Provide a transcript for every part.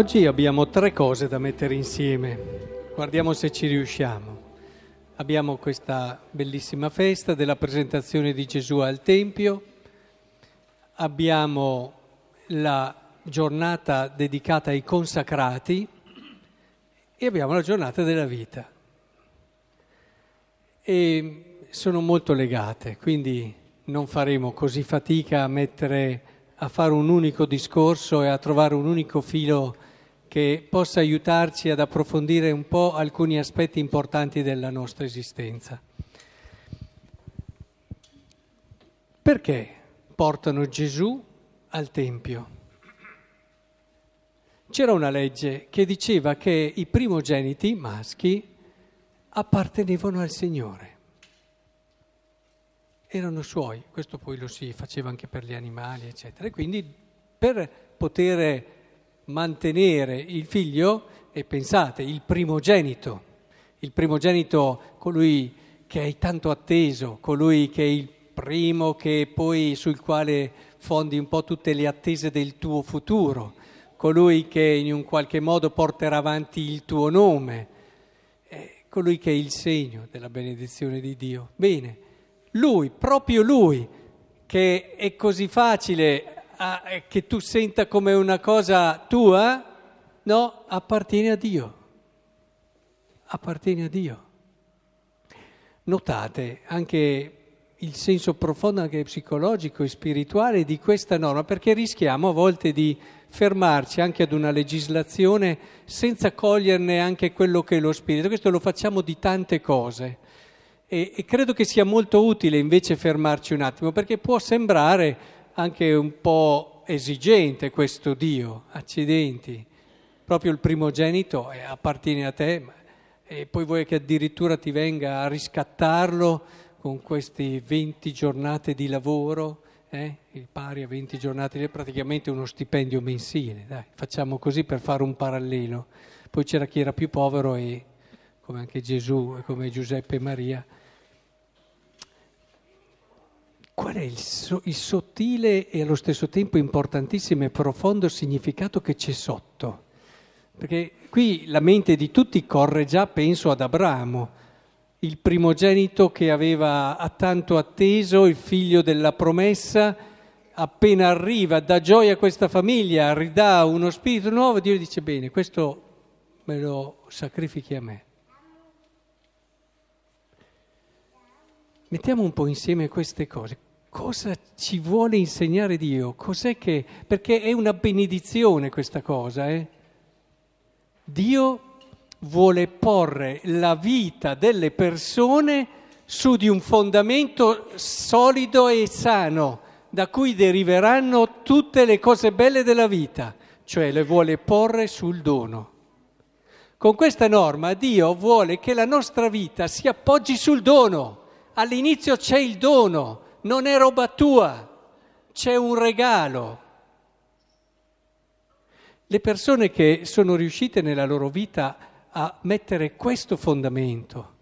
Oggi abbiamo tre cose da mettere insieme, guardiamo se ci riusciamo. Abbiamo questa bellissima festa della presentazione di Gesù al Tempio, abbiamo la giornata dedicata ai consacrati e abbiamo la giornata della vita. E sono molto legate, quindi non faremo così fatica a mettere a fare un unico discorso e a trovare un unico filo che possa aiutarci ad approfondire un po' alcuni aspetti importanti della nostra esistenza. Perché portano Gesù al Tempio? C'era una legge che diceva che i primogeniti maschi appartenevano al Signore erano suoi, questo poi lo si faceva anche per gli animali, eccetera. E quindi per poter mantenere il figlio, e pensate, il primogenito, il primogenito, colui che hai tanto atteso, colui che è il primo, che poi sul quale fondi un po' tutte le attese del tuo futuro, colui che in un qualche modo porterà avanti il tuo nome, colui che è il segno della benedizione di Dio. Bene lui, proprio lui, che è così facile a, che tu senta come una cosa tua, no, appartiene a Dio. Appartiene a Dio. Notate anche il senso profondo anche psicologico e spirituale di questa norma, perché rischiamo a volte di fermarci anche ad una legislazione senza coglierne anche quello che è lo spirito. Questo lo facciamo di tante cose. E, e credo che sia molto utile invece fermarci un attimo, perché può sembrare anche un po' esigente questo Dio, accidenti, proprio il primogenito eh, appartiene a te, e poi vuoi che addirittura ti venga a riscattarlo con queste 20 giornate di lavoro, eh? pari a 20 giornate, praticamente uno stipendio mensile, dai, facciamo così per fare un parallelo. Poi c'era chi era più povero e come anche Gesù, come Giuseppe e Maria, qual è il, so, il, sottile e allo stesso tempo importantissimo e profondo significato che c'è sotto? Perché qui la mente di tutti corre già, penso, ad Abramo, il primogenito che aveva tanto atteso, il figlio della promessa, appena arriva, dà gioia a questa famiglia, ridà uno spirito nuovo, Dio dice bene, questo me lo sacrifichi a me. Mettiamo un po' insieme queste cose cosa ci vuole insegnare Dio? Cos'è che... perché è una benedizione questa cosa, eh? Dio vuole porre la vita delle persone su di un fondamento solido e sano, da cui deriveranno tutte le cose belle della vita, cioè le vuole porre sul dono. Con questa norma Dio vuole che la nostra vita si appoggi sul dono. All'inizio c'è il dono, non è roba tua, c'è un regalo. Le persone che sono riuscite nella loro vita a mettere questo fondamento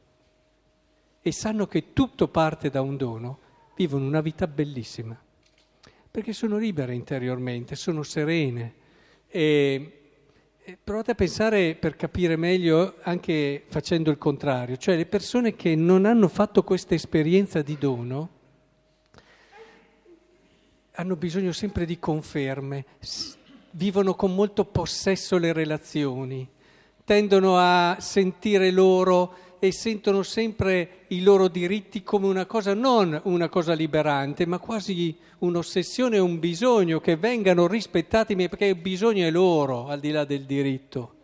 e sanno che tutto parte da un dono, vivono una vita bellissima, perché sono libere interiormente, sono serene. E, provate a pensare per capire meglio anche facendo il contrario, cioè le persone che non hanno fatto questa esperienza di dono, hanno bisogno sempre di conferme, vivono con molto possesso le relazioni, tendono a sentire loro e sentono sempre i loro diritti come una cosa, non una cosa liberante, ma quasi un'ossessione un bisogno che vengano rispettati perché il bisogno è loro, al di là del diritto.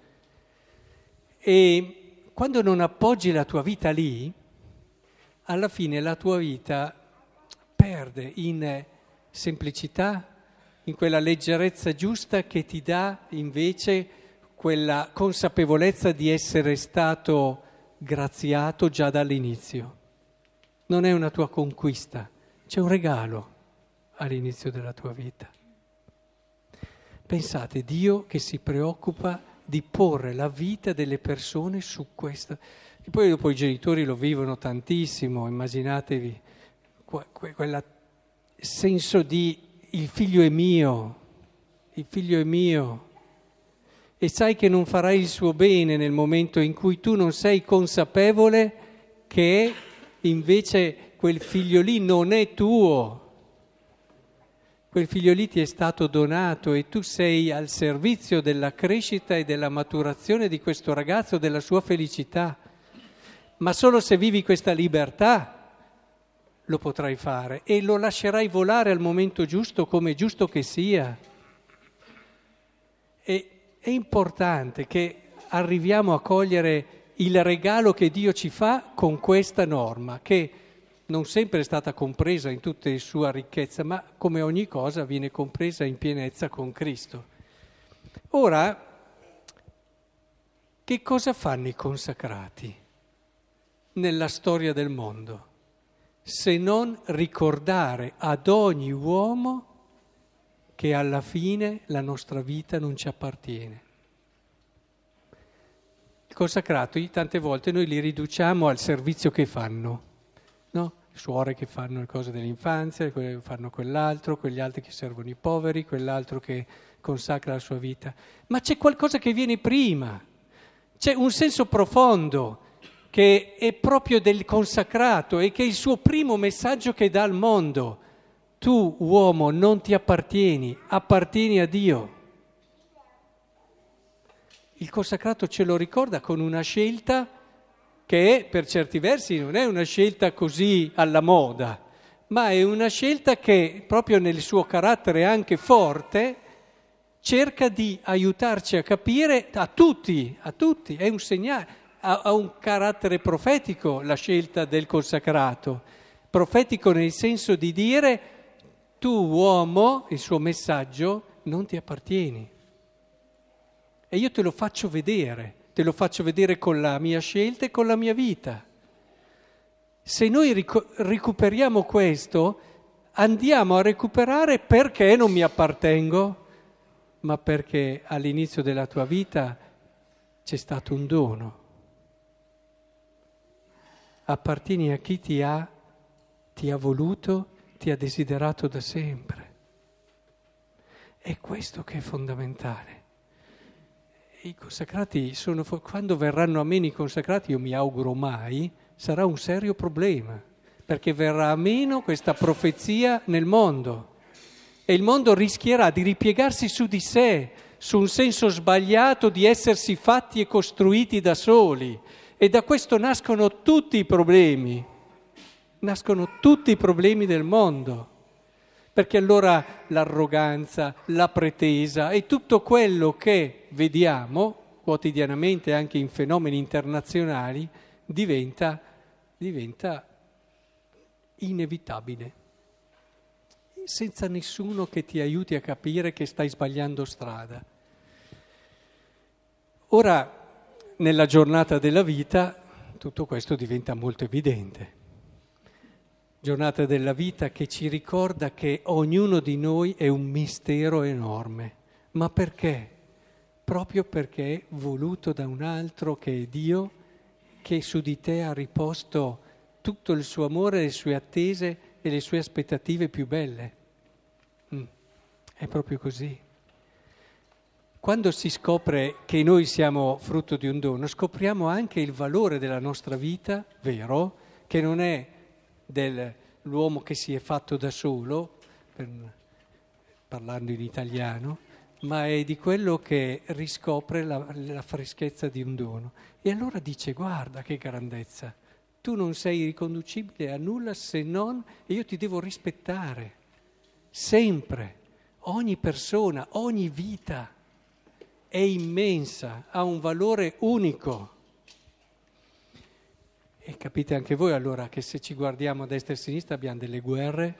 E quando non appoggi la tua vita lì, alla fine la tua vita perde in semplicità, in quella leggerezza giusta che ti dà invece quella consapevolezza di essere stato graziato già dall'inizio. Non è una tua conquista, c'è un regalo all'inizio della tua vita. Pensate, Dio che si preoccupa di porre la vita delle persone su questo. E poi dopo i genitori lo vivono tantissimo, immaginatevi quella senso di il figlio è mio, il figlio è mio. e sai che non farai il suo bene nel momento in cui tu non sei consapevole che invece quel figlio lì non è tuo. Quel figlio lì ti è stato donato e tu sei al servizio della crescita e della maturazione di questo ragazzo, della sua felicità. Ma solo se vivi questa libertà lo potrai fare e lo lascerai volare al momento giusto come è giusto che sia. E è importante che arriviamo a cogliere il regalo che Dio ci fa con questa norma, che non sempre è stata compresa in tutta la sua ricchezza, ma come ogni cosa viene compresa in pienezza con Cristo. Ora, che cosa fanno i consacrati nella storia del mondo? Se non ricordare ad ogni uomo che alla fine la nostra vita non ci appartiene. Il consacrato tante volte noi li riduciamo al servizio che fanno, no? suore che fanno le cose dell'infanzia, fanno quell'altro, quegli altri che servono i poveri, quell'altro che consacra la sua vita. Ma c'è qualcosa che viene prima, c'è un senso profondo che è proprio del consacrato e che è il suo primo messaggio che dà al mondo. Tu, uomo, non ti appartieni, appartieni a Dio. Il consacrato ce lo ricorda con una scelta che per certi versi non è una scelta così alla moda, ma è una scelta che proprio nel suo carattere anche forte cerca di aiutarci a capire a tutti, a tutti, è un segnale ha, ha un carattere profetico la scelta del consacrato, profetico nel senso di dire tu uomo, il suo messaggio, non ti appartieni. E io te lo faccio vedere, te lo faccio vedere con la mia scelta e con la mia vita. Se noi ric- recuperiamo questo, andiamo a recuperare perché non mi appartengo, ma perché all'inizio della tua vita c'è stato un dono appartieni a chi ti ha, ti ha voluto, ti ha desiderato da sempre. È questo che è fondamentale. I consacrati sono, quando verranno a meno i consacrati, io mi auguro mai, sarà un serio problema, perché verrà a meno questa profezia nel mondo e il mondo rischierà di ripiegarsi su di sé, su un senso sbagliato di essersi fatti e costruiti da soli e da questo nascono tutti i problemi, nascono tutti i problemi del mondo. Perché allora l'arroganza, la pretesa e tutto quello che vediamo quotidianamente anche in fenomeni internazionali diventa, diventa inevitabile, senza nessuno che ti aiuti a capire che stai sbagliando strada. Ora, nella giornata della vita tutto questo diventa molto evidente. Giornata della vita che ci ricorda che ognuno di noi è un mistero enorme. Ma perché? Proprio perché è voluto da un altro che è Dio, che su di te ha riposto tutto il suo amore, le sue attese e le sue aspettative più belle. Mm. È proprio così. Quando si scopre che noi siamo frutto di un dono, scopriamo anche il valore della nostra vita, vero, che non è dell'uomo che si è fatto da solo, per, parlando in italiano, ma è di quello che riscopre la, la freschezza di un dono. E allora dice, guarda che grandezza, tu non sei riconducibile a nulla se non, e io ti devo rispettare, sempre, ogni persona, ogni vita è immensa, ha un valore unico. E capite anche voi allora che se ci guardiamo a destra e a sinistra abbiamo delle guerre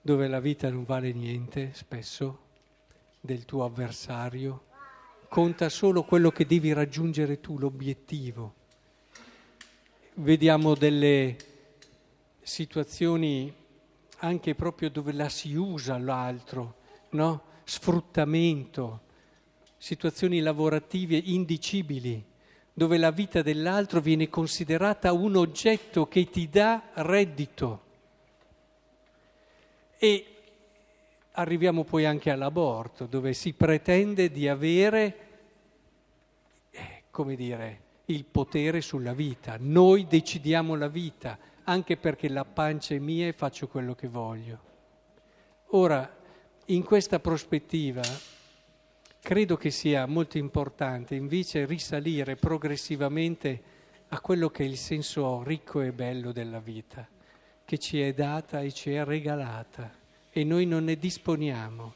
dove la vita non vale niente, spesso, del tuo avversario, conta solo quello che devi raggiungere tu, l'obiettivo. Vediamo delle situazioni anche proprio dove la si usa l'altro, no? Sfruttamento situazioni lavorative indicibili, dove la vita dell'altro viene considerata un oggetto che ti dà reddito. E arriviamo poi anche all'aborto, dove si pretende di avere come dire, il potere sulla vita. Noi decidiamo la vita, anche perché la pancia è mia e faccio quello che voglio. Ora, in questa prospettiva, credo che sia molto importante invece risalire progressivamente a quello che è il senso ricco e bello della vita, che ci è data e ci è regalata e noi non ne disponiamo,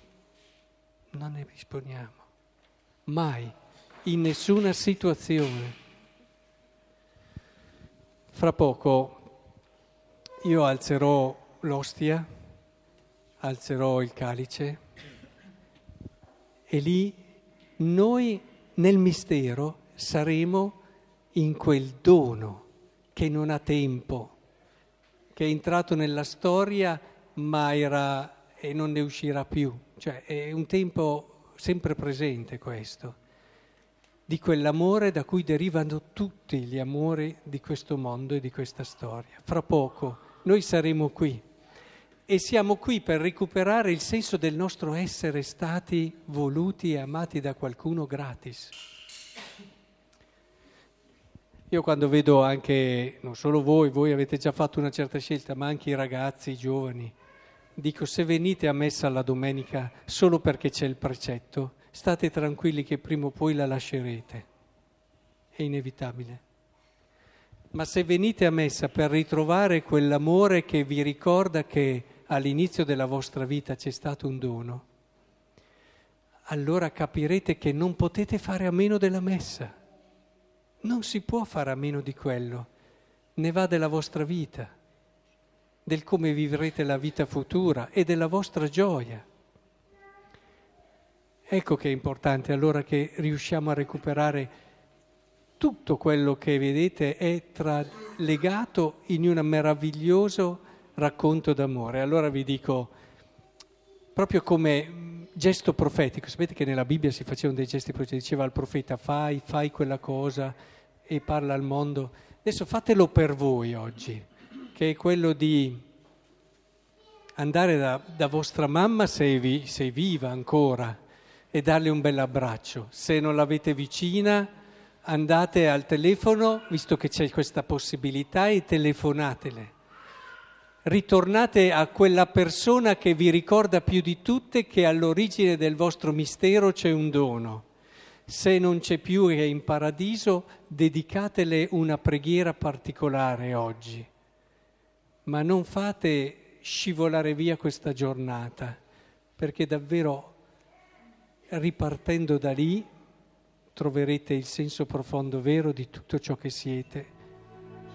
non ne disponiamo, mai, in nessuna situazione. Fra poco io alzerò l'ostia, alzerò il calice e lì noi nel mistero saremo in quel dono che non ha tempo, che è entrato nella storia ma era e non ne uscirà più. Cioè è un tempo sempre presente questo, di quell'amore da cui derivano tutti gli amori di questo mondo e di questa storia. Fra poco noi saremo qui e siamo qui per recuperare il senso del nostro essere stati voluti e amati da qualcuno gratis. Io quando vedo anche, non solo voi, voi avete già fatto una certa scelta, ma anche i ragazzi, i giovani, dico se venite a messa la domenica solo perché c'è il precetto, state tranquilli che prima o poi la lascerete. È inevitabile. Ma se venite a messa per ritrovare quell'amore che vi ricorda che all'inizio della vostra vita c'è stato un dono, allora capirete che non potete fare a meno della messa. Non si può fare a meno di quello, ne va della vostra vita, del come vivrete la vita futura e della vostra gioia. Ecco che è importante allora che riusciamo a recuperare tutto quello che vedete è legato in un meraviglioso racconto d'amore. Allora vi dico, proprio come gesto profetico, sapete che nella Bibbia si facevano dei gesti profetici, diceva al profeta fai, fai quella cosa, e parla al mondo. Adesso fatelo per voi oggi, che è quello di andare da, da vostra mamma se, vi, se è viva ancora e darle un bel abbraccio. Se non l'avete vicina, andate al telefono, visto che c'è questa possibilità, e telefonatele. Ritornate a quella persona che vi ricorda più di tutte che all'origine del vostro mistero c'è un dono se non c'è più e è in paradiso, dedicatele una preghiera particolare oggi, ma non fate scivolare via questa giornata, perché davvero ripartendo da lì troverete il senso profondo vero di tutto ciò che siete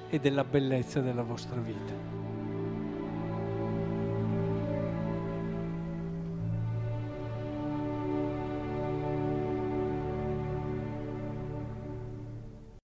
e della bellezza della vostra vita.